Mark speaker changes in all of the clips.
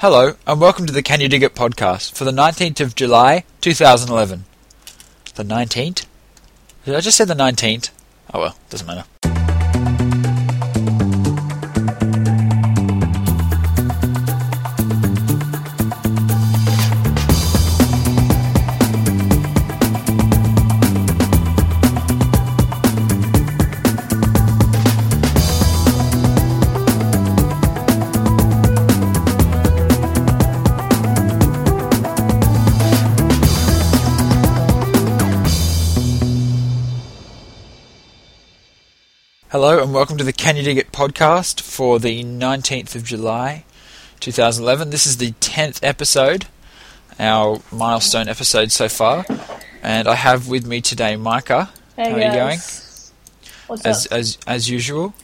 Speaker 1: Hello, and welcome to the Can You Dig It podcast for the 19th of July, 2011. The 19th? Did I just say the 19th? Oh well, doesn't matter. Hello, and welcome to the Can You Dig It podcast for the 19th of July, 2011. This is the 10th episode, our milestone episode so far, and I have with me today Micah.
Speaker 2: Hey
Speaker 1: How are you going?
Speaker 2: What's
Speaker 1: as
Speaker 2: up?
Speaker 1: as as usual.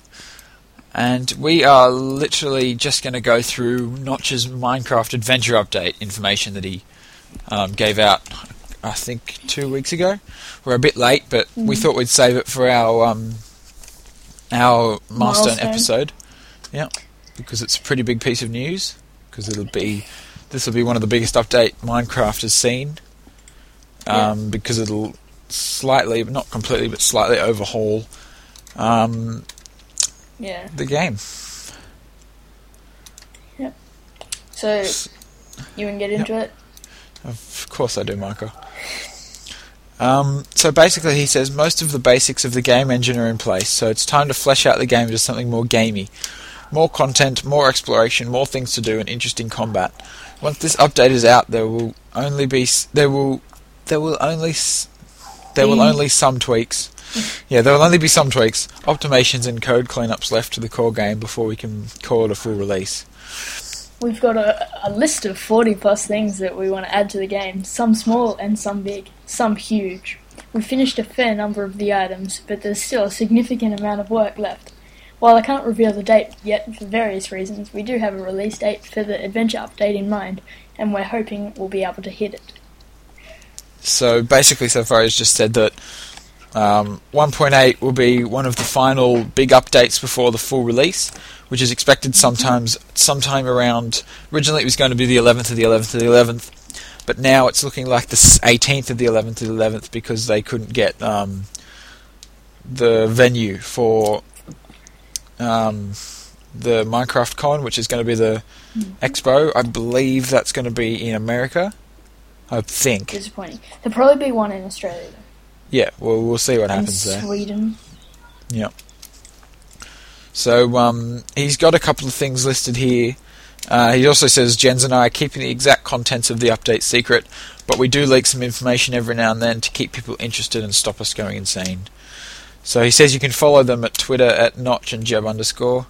Speaker 1: And we are literally just going to go through Notch's Minecraft Adventure Update information that he um, gave out, I think, two weeks ago. We're a bit late, but we
Speaker 2: Mhm.
Speaker 1: thought we'd save it for our um, our milestone,
Speaker 2: Milestone.
Speaker 1: episode. Yeah, because it's a pretty big piece of news. Because it'll be this will be one of the biggest update Minecraft has seen. Um, Because it'll slightly, not completely, but slightly overhaul um,
Speaker 2: Yeah.
Speaker 1: the game. Yep.
Speaker 2: So you want to get into it.
Speaker 1: Of course I do, Michael. Um, so basically, he says most of the basics of the game engine are in place, so it's time to flesh out the game into something more gamey. More content, more exploration, more things to do, and interesting combat. Once this update is out, there will only be s- there will there will only s- there will only some tweaks. Yeah, there will only be some tweaks, optimizations, and code cleanups left to the core game before we can call it a full release.
Speaker 2: We've got a, a list of 40 plus things that we want to add to the game, some small and some big, some huge. We've finished a fair number of the items, but there's still a significant amount of work left. While I can't reveal the date yet for various reasons, we do have a release date for the adventure update in mind, and we're hoping we'll be able to hit it.
Speaker 1: So basically, so far he's just said that um, 1.8 will be one of the final big updates before the full release, which is expected sometimes sometime around. Originally, it was going to be the 11th of the 11th of the 11th, but now it's looking like the 18th of the 11th of the 11th because they couldn't get um, the venue for um, the Minecraft Con, which is going to be the expo. I believe that's going to be in America. I think.
Speaker 2: Disappointing. There'll probably be one in Australia, though.
Speaker 1: Yeah, well, we'll see what happens there.
Speaker 2: Sweden. Yeah.
Speaker 1: So um, he's got a couple of things listed here. Uh, he also says Jens and I are keeping the exact contents of the update secret, but we do leak some information every now and then to keep people interested and stop us going insane. So he says you can follow them at Twitter at Notch and Jeb underscore,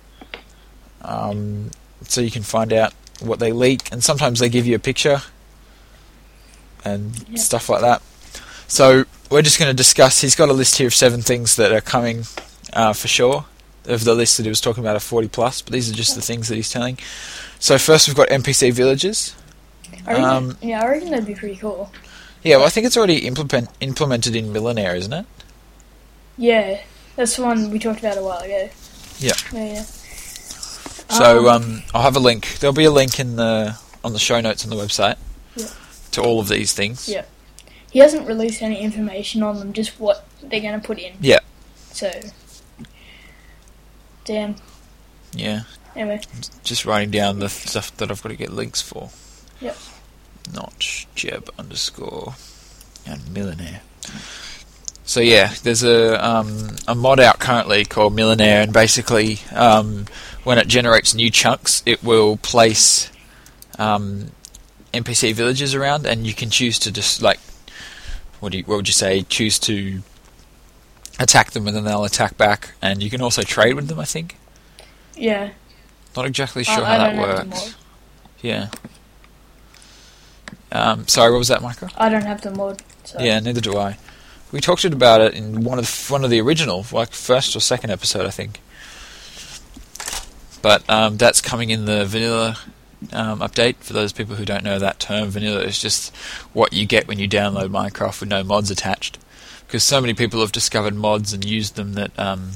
Speaker 1: um, so you can find out what they leak, and sometimes they give you a picture and
Speaker 2: Yeah.
Speaker 1: stuff like that. So we're just going to discuss. He's got a list here of seven things that are coming uh, for sure of the list that he was talking about of 40 plus, but these are just the things that he's telling. So first we've got NPC villages.
Speaker 2: I reckon,
Speaker 1: Um,
Speaker 2: yeah, I reckon that'd be pretty cool.
Speaker 1: Yeah, well, I think it's already implement, implemented in Millénaire, isn't it?
Speaker 2: Yeah, that's the one we talked about a while ago.
Speaker 1: Yeah.
Speaker 2: Yeah. yeah.
Speaker 1: So
Speaker 2: Um,
Speaker 1: um, I'll have a link. There'll be a link in the on the show notes on the website
Speaker 2: Yeah.
Speaker 1: to all of these things.
Speaker 2: Yeah. He hasn't released any information on them, just what they're going to put in.
Speaker 1: Yeah.
Speaker 2: So, damn.
Speaker 1: Yeah,
Speaker 2: Anyway,
Speaker 1: just writing down the stuff that I've got to get links for.
Speaker 2: Yep.
Speaker 1: Notch Jeb underscore and Millénaire. So yeah, there's a um, a mod out currently called Millénaire, and basically, um, when it generates new chunks, it will place um, NPC villages around, and you can choose to just like what you, what would you say? Choose to attack them, and then they'll attack back, and you can also trade with them. I think.
Speaker 2: yeah.
Speaker 1: Not exactly sure
Speaker 2: I
Speaker 1: how that
Speaker 2: have the
Speaker 1: works. Yeah. Um, sorry, what was that, Micah?
Speaker 2: I don't have the mod. So.
Speaker 1: Yeah, neither do I. We talked about it in one of the, one of the original, like first or second episode, I think. But um, that's coming in the vanilla um, update. For those people who don't know that term, vanilla is just what you get when you download Minecraft with no mods attached. Because so many people have discovered mods and used them that um,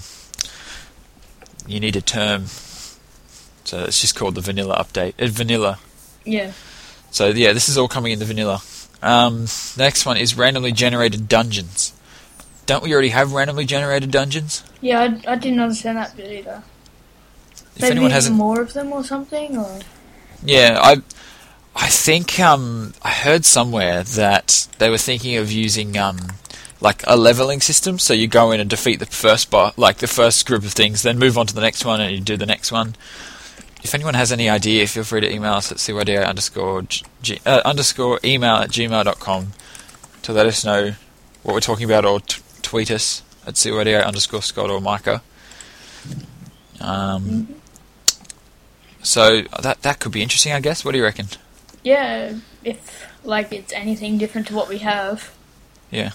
Speaker 1: you need a term. So it's just called the vanilla update. Uh, vanilla
Speaker 2: Yeah.
Speaker 1: So yeah, this is all coming in the vanilla. Um, next one is randomly generated dungeons. Don't we already have randomly generated dungeons?
Speaker 2: Yeah, I, I didn't understand that bit either.
Speaker 1: If
Speaker 2: Maybe
Speaker 1: anyone hasn't,
Speaker 2: more of them or something, or
Speaker 1: yeah, I, I think um, I heard somewhere that they were thinking of using um, like a leveling system. So you go in and defeat the first boss, like the first group of things, then move on to the next one, and you do the next one. If anyone has any idea, feel free to email us at cydia underscore g, uh, underscore email at gmail.com to let us know what we're talking about, or t- tweet us at cydia underscore scott or micah. Um,
Speaker 2: Mhm.
Speaker 1: So that that could be interesting, I guess. What do you reckon?
Speaker 2: yeah, if like it's anything different to what we have. Yeah.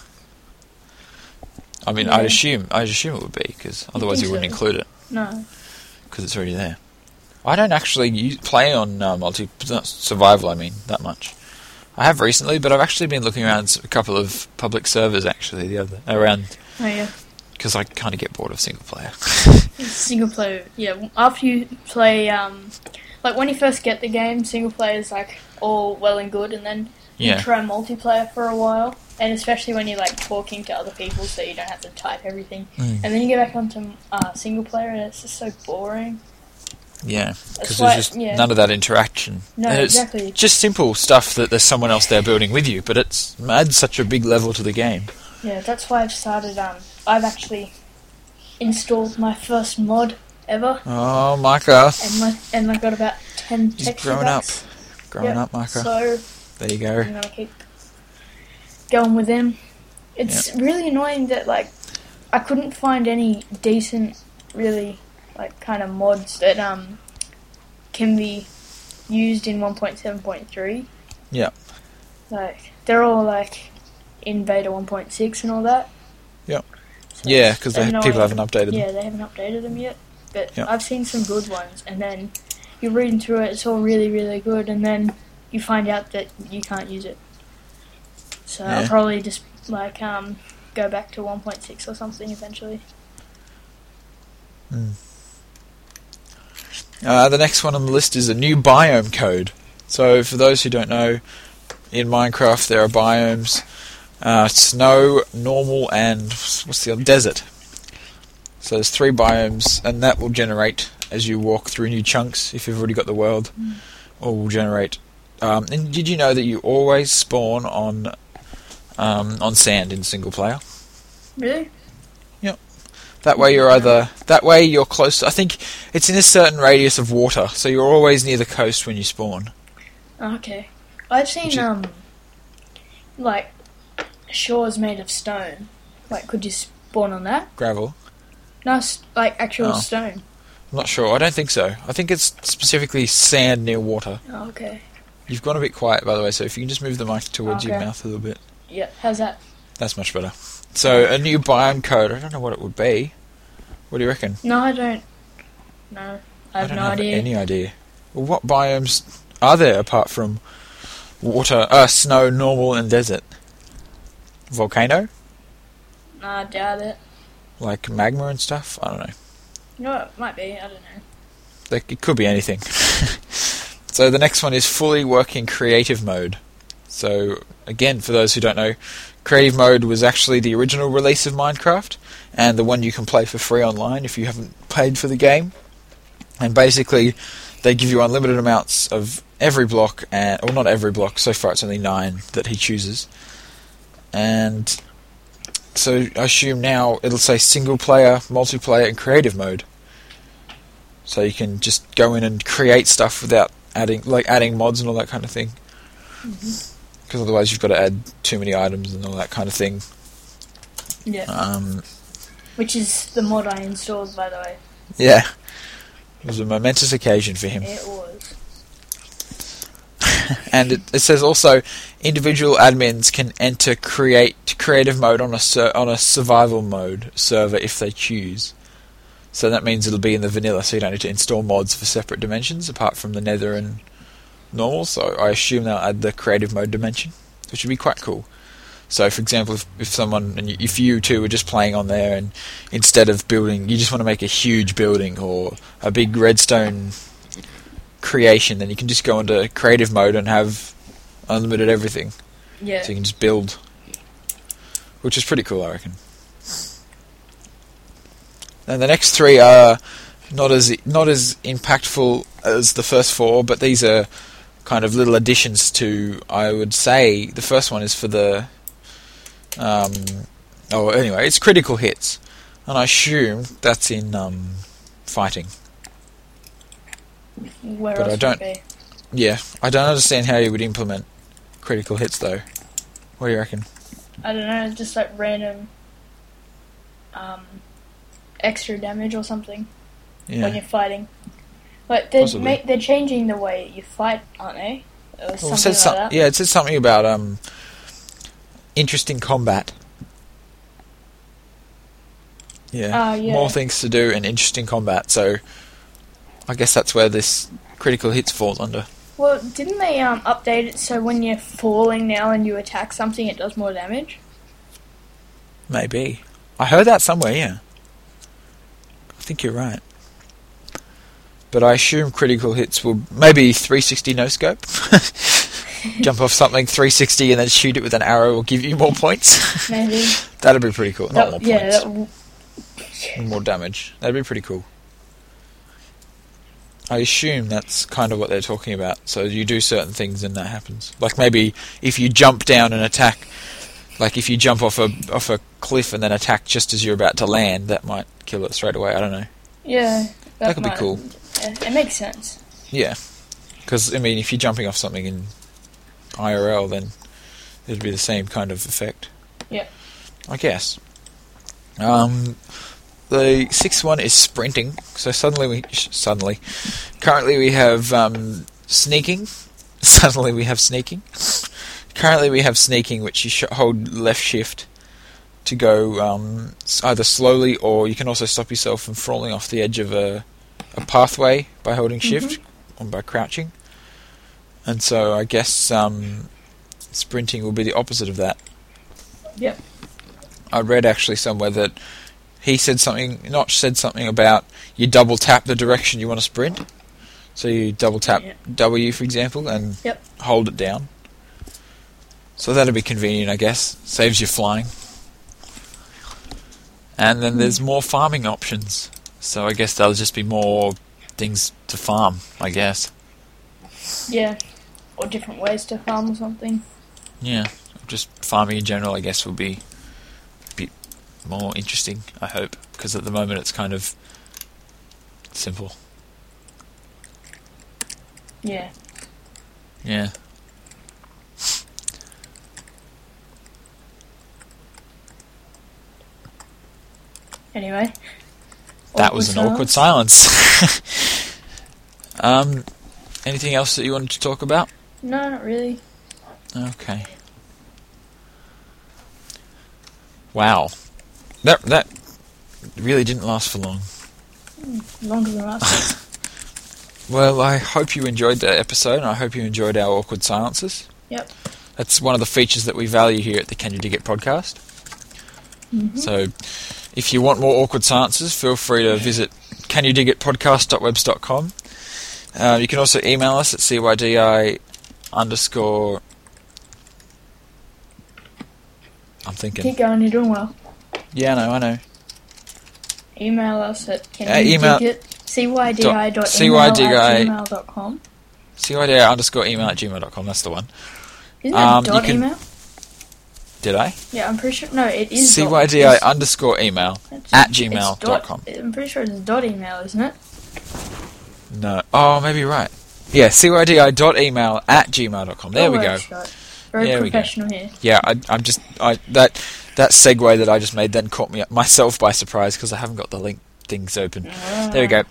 Speaker 1: I mean,
Speaker 2: Yeah.
Speaker 1: I'd assume I'd assume it would be because otherwise you wouldn't
Speaker 2: so?
Speaker 1: include it
Speaker 2: No.
Speaker 1: because it's already there. I don't actually use, play on uh, multi survival. I mean that much. I have recently, but I've actually been looking around a couple of public servers actually the other around
Speaker 2: Oh yeah.
Speaker 1: Because I kind of get bored of single player.
Speaker 2: Single player. Yeah. After you play, um, like when you first get the game, single player is like all well and good, and then you try multiplayer for a while, and especially when you're like talking to other people, so you don't have to type everything,
Speaker 1: Mm.
Speaker 2: and then you get back onto uh, single player, and it's just so boring.
Speaker 1: yeah, because there's just
Speaker 2: yeah.
Speaker 1: none of that interaction.
Speaker 2: No,
Speaker 1: And it's
Speaker 2: exactly.
Speaker 1: just simple stuff that there's someone else there building with you, but it's adds such a big level to the game.
Speaker 2: Yeah, that's why I've started. Um, I've actually installed my first mod ever,
Speaker 1: Oh, Micah,
Speaker 2: and my and I've got about ten
Speaker 1: he's
Speaker 2: texture
Speaker 1: growing up,
Speaker 2: packs.
Speaker 1: growing
Speaker 2: Yep.
Speaker 1: up, Micah.
Speaker 2: So
Speaker 1: there you go.
Speaker 2: I'm gonna keep going with them. It's really annoying that like I couldn't find any decent, really like kind of mods that um can be used in 1.7.3.
Speaker 1: Yeah.
Speaker 2: Like they're all like in beta 1.6 and all that.
Speaker 1: Yep. Yeah, because people haven't updated them.
Speaker 2: Yeah, they haven't updated them yet. But
Speaker 1: Yep.
Speaker 2: I've seen some good ones, and then you're reading through it, it's all really, really good, and then you find out that you can't use it. So I'll probably just like um go back to 1.6 or something eventually.
Speaker 1: Uh, the next one on the list is a new biome code. So, for those who don't know, in Minecraft there are biomes: uh, snow, normal, and what's the other? Desert. So there's three biomes, and that will generate as you walk through new chunks. If you've already got the world, or will generate. Um, and did you know that you always spawn on um, on sand in single player?
Speaker 2: Really? Yep.
Speaker 1: That way you're either that way you're close. I think it's in a certain radius of water, so you're always near the coast when you spawn.
Speaker 2: Okay. I've seen
Speaker 1: is-
Speaker 2: um like shores made of stone. Like, could you spawn on that?
Speaker 1: Gravel.
Speaker 2: No, like actual
Speaker 1: Oh.
Speaker 2: stone.
Speaker 1: I'm not sure. I don't think so. I think it's specifically sand near water.
Speaker 2: Oh, okay.
Speaker 1: You've gone a bit quiet, by the way. So if you can just move the mic towards your
Speaker 2: Okay.
Speaker 1: mouth a little bit,
Speaker 2: Yeah. How's that?
Speaker 1: that's much better. So a new biome code. I don't know what it would be. What do you reckon?
Speaker 2: No, I don't. No, I have
Speaker 1: don't
Speaker 2: no
Speaker 1: have
Speaker 2: idea.
Speaker 1: any idea. Well, what biomes are there apart from water, uh, snow, normal, and desert? Volcano,
Speaker 2: No, I doubt it.
Speaker 1: like magma and stuff. I don't know.
Speaker 2: No, it might be. I don't know.
Speaker 1: Like, it could be anything. so the next one is fully working creative mode. So again, for those who don't know, creative mode was actually the original release of Minecraft and the one you can play for free online if you haven't paid for the game. And basically, they give you unlimited amounts of every block, and or not every block. So far, it's only nine that he chooses. And so I assume now it'll say single player, multiplayer, and creative mode. So you can just go in and create stuff without adding, like adding mods and all that kind of thing. Because otherwise, you've got to add too many items and all that kind of thing.
Speaker 2: Yeah.
Speaker 1: Um,
Speaker 2: Which is the mod I installed, by the way.
Speaker 1: yeah, it was a momentous occasion for him.
Speaker 2: It was.
Speaker 1: And it, it says also individual admins can enter create creative mode on a sur- on a survival mode server if they choose. So that means it'll be in the vanilla, so you don't need to install mods for separate dimensions apart from the Nether and normal. So I assume they'll add the creative mode dimension, which would be quite cool. So, for example, if, if someone and if you two were just playing on there, and instead of building, you just want to make a huge building or a big redstone creation, then you can just go into creative mode and have unlimited everything.
Speaker 2: Yeah.
Speaker 1: So you can just build, which is pretty cool, I reckon. And the next three are not as not as impactful as the first four, but these are kind of little additions to. I would say the first one is for the. Um, oh, anyway, it's critical hits, and I assume that's in um, fighting.
Speaker 2: Where
Speaker 1: But I don't-
Speaker 2: would it
Speaker 1: Yeah, I don't understand how you would implement critical hits though. What do you reckon?
Speaker 2: I don't know, just like random um, extra damage or something when you're fighting. Like they're ma- they're changing the way you fight, aren't they? Or
Speaker 1: Well,
Speaker 2: something like
Speaker 1: some-
Speaker 2: that.
Speaker 1: yeah, it said something about um, interesting combat. Yeah.
Speaker 2: Ah, yeah.
Speaker 1: more things to do and interesting combat. So, I guess that's where this critical hits falls under.
Speaker 2: Well, didn't they um, update it so when you're falling now and you attack something, it does more damage?
Speaker 1: Maybe I heard that somewhere. Yeah, I think you're right. But I assume critical hits will maybe 360 no scope. Jump off something 360 and then shoot it with an arrow will give you more points.
Speaker 2: Maybe.
Speaker 1: That'd be pretty cool. Not
Speaker 2: That-
Speaker 1: more
Speaker 2: yeah,
Speaker 1: points,
Speaker 2: that w-
Speaker 1: more damage. That'd be pretty cool. I assume that's kind of what they're talking about. So you do certain things and that happens. Like maybe if you jump down and attack, like if you jump off a off a cliff and then attack just as you're about to land, that might kill it straight away. I don't know.
Speaker 2: yeah.
Speaker 1: That could be cool.
Speaker 2: Yeah, it makes sense.
Speaker 1: Yeah, because I mean, if you're jumping off something in IRL, then it'd be the same kind of effect.
Speaker 2: Yeah.
Speaker 1: I guess. Um, the sixth one is sprinting. So suddenly we suddenly, currently we have um, sneaking. Suddenly we have sneaking. Currently we have sneaking, which you sh- hold left shift to go um, either slowly or you can also stop yourself from falling off the edge of a, a pathway by holding shift or by crouching. And so I guess um, sprinting will be the opposite of that.
Speaker 2: Yep.
Speaker 1: I read actually somewhere that he said something, Notch said something about you double tap the direction you want to sprint. So you double tap
Speaker 2: Yeah.
Speaker 1: W, for example, and
Speaker 2: Yep.
Speaker 1: hold it down. So that'll be convenient, I guess. Saves you flying. And then there's more farming options. So I guess there'll just be more things to farm, I guess.
Speaker 2: Yeah. Or different ways to farm or something.
Speaker 1: Yeah, just farming in general, I guess, will be more interesting. I hope because at the moment it's kind of simple.
Speaker 2: Yeah.
Speaker 1: Yeah.
Speaker 2: Anyway.
Speaker 1: That was an awkward silence. um, anything else that you wanted to talk about?
Speaker 2: No, not really.
Speaker 1: Okay. Wow, that that really didn't last for long.
Speaker 2: Longer than last.
Speaker 1: Well, I hope you enjoyed the episode, and I hope you enjoyed our awkward silences.
Speaker 2: Yep.
Speaker 1: That's one of the features that we value here at the Can You Dig It podcast.
Speaker 2: Mhm.
Speaker 1: So, if you want more awkward silences, feel free to visit canyoudigitpodcast.webs.com. Uh, you can also email us at cydi underscore. I'm thinking.
Speaker 2: Keep going, you're doing well.
Speaker 1: Yeah, I know, I know.
Speaker 2: Email us at can
Speaker 1: Uh,
Speaker 2: cydi dot
Speaker 1: Dot-
Speaker 2: email at
Speaker 1: CYDI
Speaker 2: gmail dot com.
Speaker 1: CYDI underscore email at gmail.com, that's the one.
Speaker 2: Isn't it
Speaker 1: Um,
Speaker 2: dot
Speaker 1: can-
Speaker 2: email?
Speaker 1: Did I?
Speaker 2: Yeah, I'm pretty sure. No, it is.
Speaker 1: CYDI underscore email
Speaker 2: it's-
Speaker 1: at
Speaker 2: it's
Speaker 1: gmail
Speaker 2: dot-
Speaker 1: dot com.
Speaker 2: I'm pretty sure it's dot email, isn't it?
Speaker 1: No. Oh, maybe you're right. Yeah, CYDI dot email at gmail.com. There
Speaker 2: Oh,
Speaker 1: we go.
Speaker 2: Scott. Very
Speaker 1: There
Speaker 2: professional here.
Speaker 1: Yeah, I, I'm just I that that segue that I just made then caught me myself by surprise because I haven't got the link things open. There we go.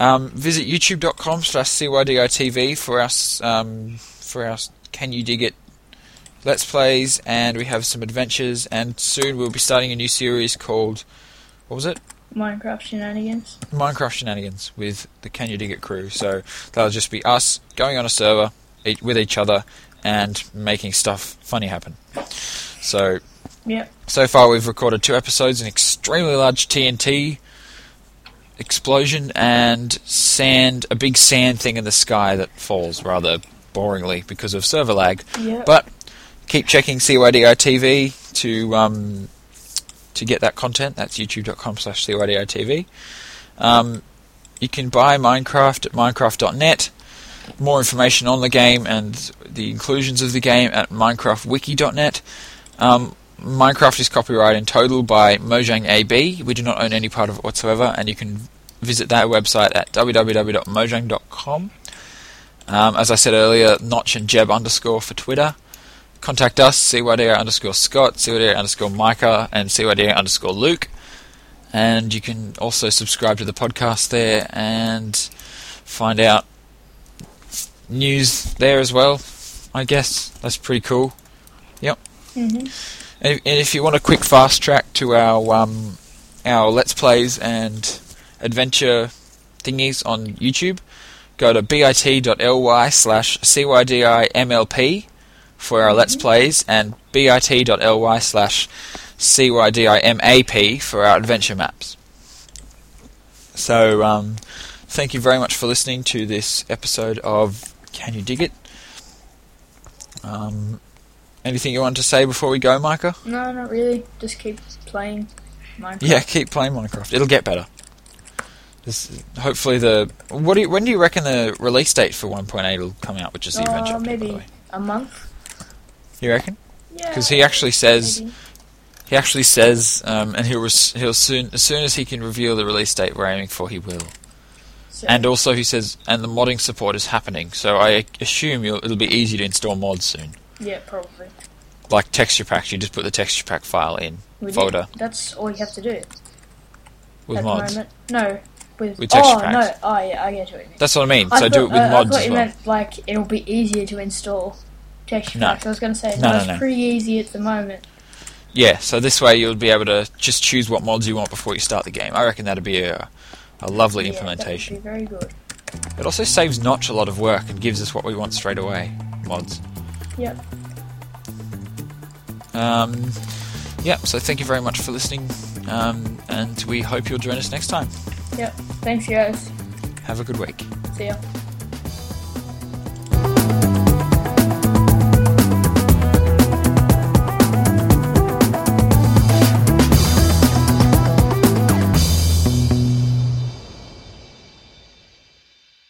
Speaker 1: Um, visit youtube.com slash cyditv for us um, for our Can You Dig It Let's Plays and we have some adventures and soon we'll be starting a new series called what was it?
Speaker 2: Minecraft shenanigans.
Speaker 1: Minecraft Shenanigans with the Can You Dig It crew. So that'll just be us going on a server with each other and making stuff funny happen. So
Speaker 2: Yep.
Speaker 1: so far, we've recorded two episodes, an extremely large TNT explosion and sand, a big sand thing in the sky that falls rather boringly because of server lag.
Speaker 2: Yeah.
Speaker 1: But keep checking CYDI TV to um, to get that content. That's youtube.com slash CYDI TV. Um, you can buy Minecraft at minecraft.net. More information on the game and the inclusions of the game at minecraftwiki.net. Um, Minecraft is copyrighted in total by Mojang AB. We do not own any part of it whatsoever, and you can visit that website at www.mojang.com. Um, as I said earlier, Notch and Jeb underscore for Twitter. Contact us, CYDA underscore Scott, CYDA underscore Micah, and CYDA underscore Luke. And you can also subscribe to the podcast there and find out news there as well. I guess that's pretty cool. Yep.
Speaker 2: Hmm
Speaker 1: And if, you want a quick fast track to our um, our let's plays and adventure thingies on YouTube, go to bit.ly slash cydimlp for our let's plays and bit.ly slash cydimap for our adventure maps. So, um, thank you very much for listening to this episode of Can You Dig It? Um, anything you want to say before we go, Micah?
Speaker 2: No, not really. Just keep playing Minecraft.
Speaker 1: Yeah, keep playing Minecraft. It'll get better. This, hopefully, the what do you, when do you reckon the release date for 1.8 will come out, which is the
Speaker 2: Uh,
Speaker 1: adventure update, by the
Speaker 2: maybe a month.
Speaker 1: You reckon?
Speaker 2: Yeah.
Speaker 1: Because he actually says
Speaker 2: maybe.
Speaker 1: he actually says, um, and he'll res- he'll soon as soon as he can reveal the release date we're aiming for, he will.
Speaker 2: So,
Speaker 1: And also, he says, and the modding support is happening, so I assume you'll, it'll be easy to install mods soon.
Speaker 2: Yeah, probably.
Speaker 1: Like texture packs, you just put the texture pack file in
Speaker 2: We did-
Speaker 1: folder
Speaker 2: That's all you have to do
Speaker 1: with
Speaker 2: at
Speaker 1: mods.
Speaker 2: No, with,
Speaker 1: With texture
Speaker 2: oh
Speaker 1: packs.
Speaker 2: no, oh yeah, I get what you mean.
Speaker 1: That's what I mean.
Speaker 2: I
Speaker 1: so
Speaker 2: thought,
Speaker 1: do it with
Speaker 2: uh,
Speaker 1: mods
Speaker 2: I thought
Speaker 1: as
Speaker 2: you
Speaker 1: well.
Speaker 2: meant like it'll be easier to install texture
Speaker 1: No.
Speaker 2: packs. I was going to say No,
Speaker 1: no,
Speaker 2: it's
Speaker 1: no.
Speaker 2: pretty easy at the moment.
Speaker 1: Yeah, so this way you'll be able to just choose what mods you want before you start the game. I reckon that'd be a, a lovely
Speaker 2: Yeah, that would
Speaker 1: implementation.
Speaker 2: be very good.
Speaker 1: It also saves Notch a lot of work and gives us what we want straight away. Mods.
Speaker 2: Yep.
Speaker 1: Um, yeah, so thank you very much for listening, um, and we hope you'll join us next time.
Speaker 2: Yep. Thanks, guys.
Speaker 1: Have a good week.
Speaker 2: See ya.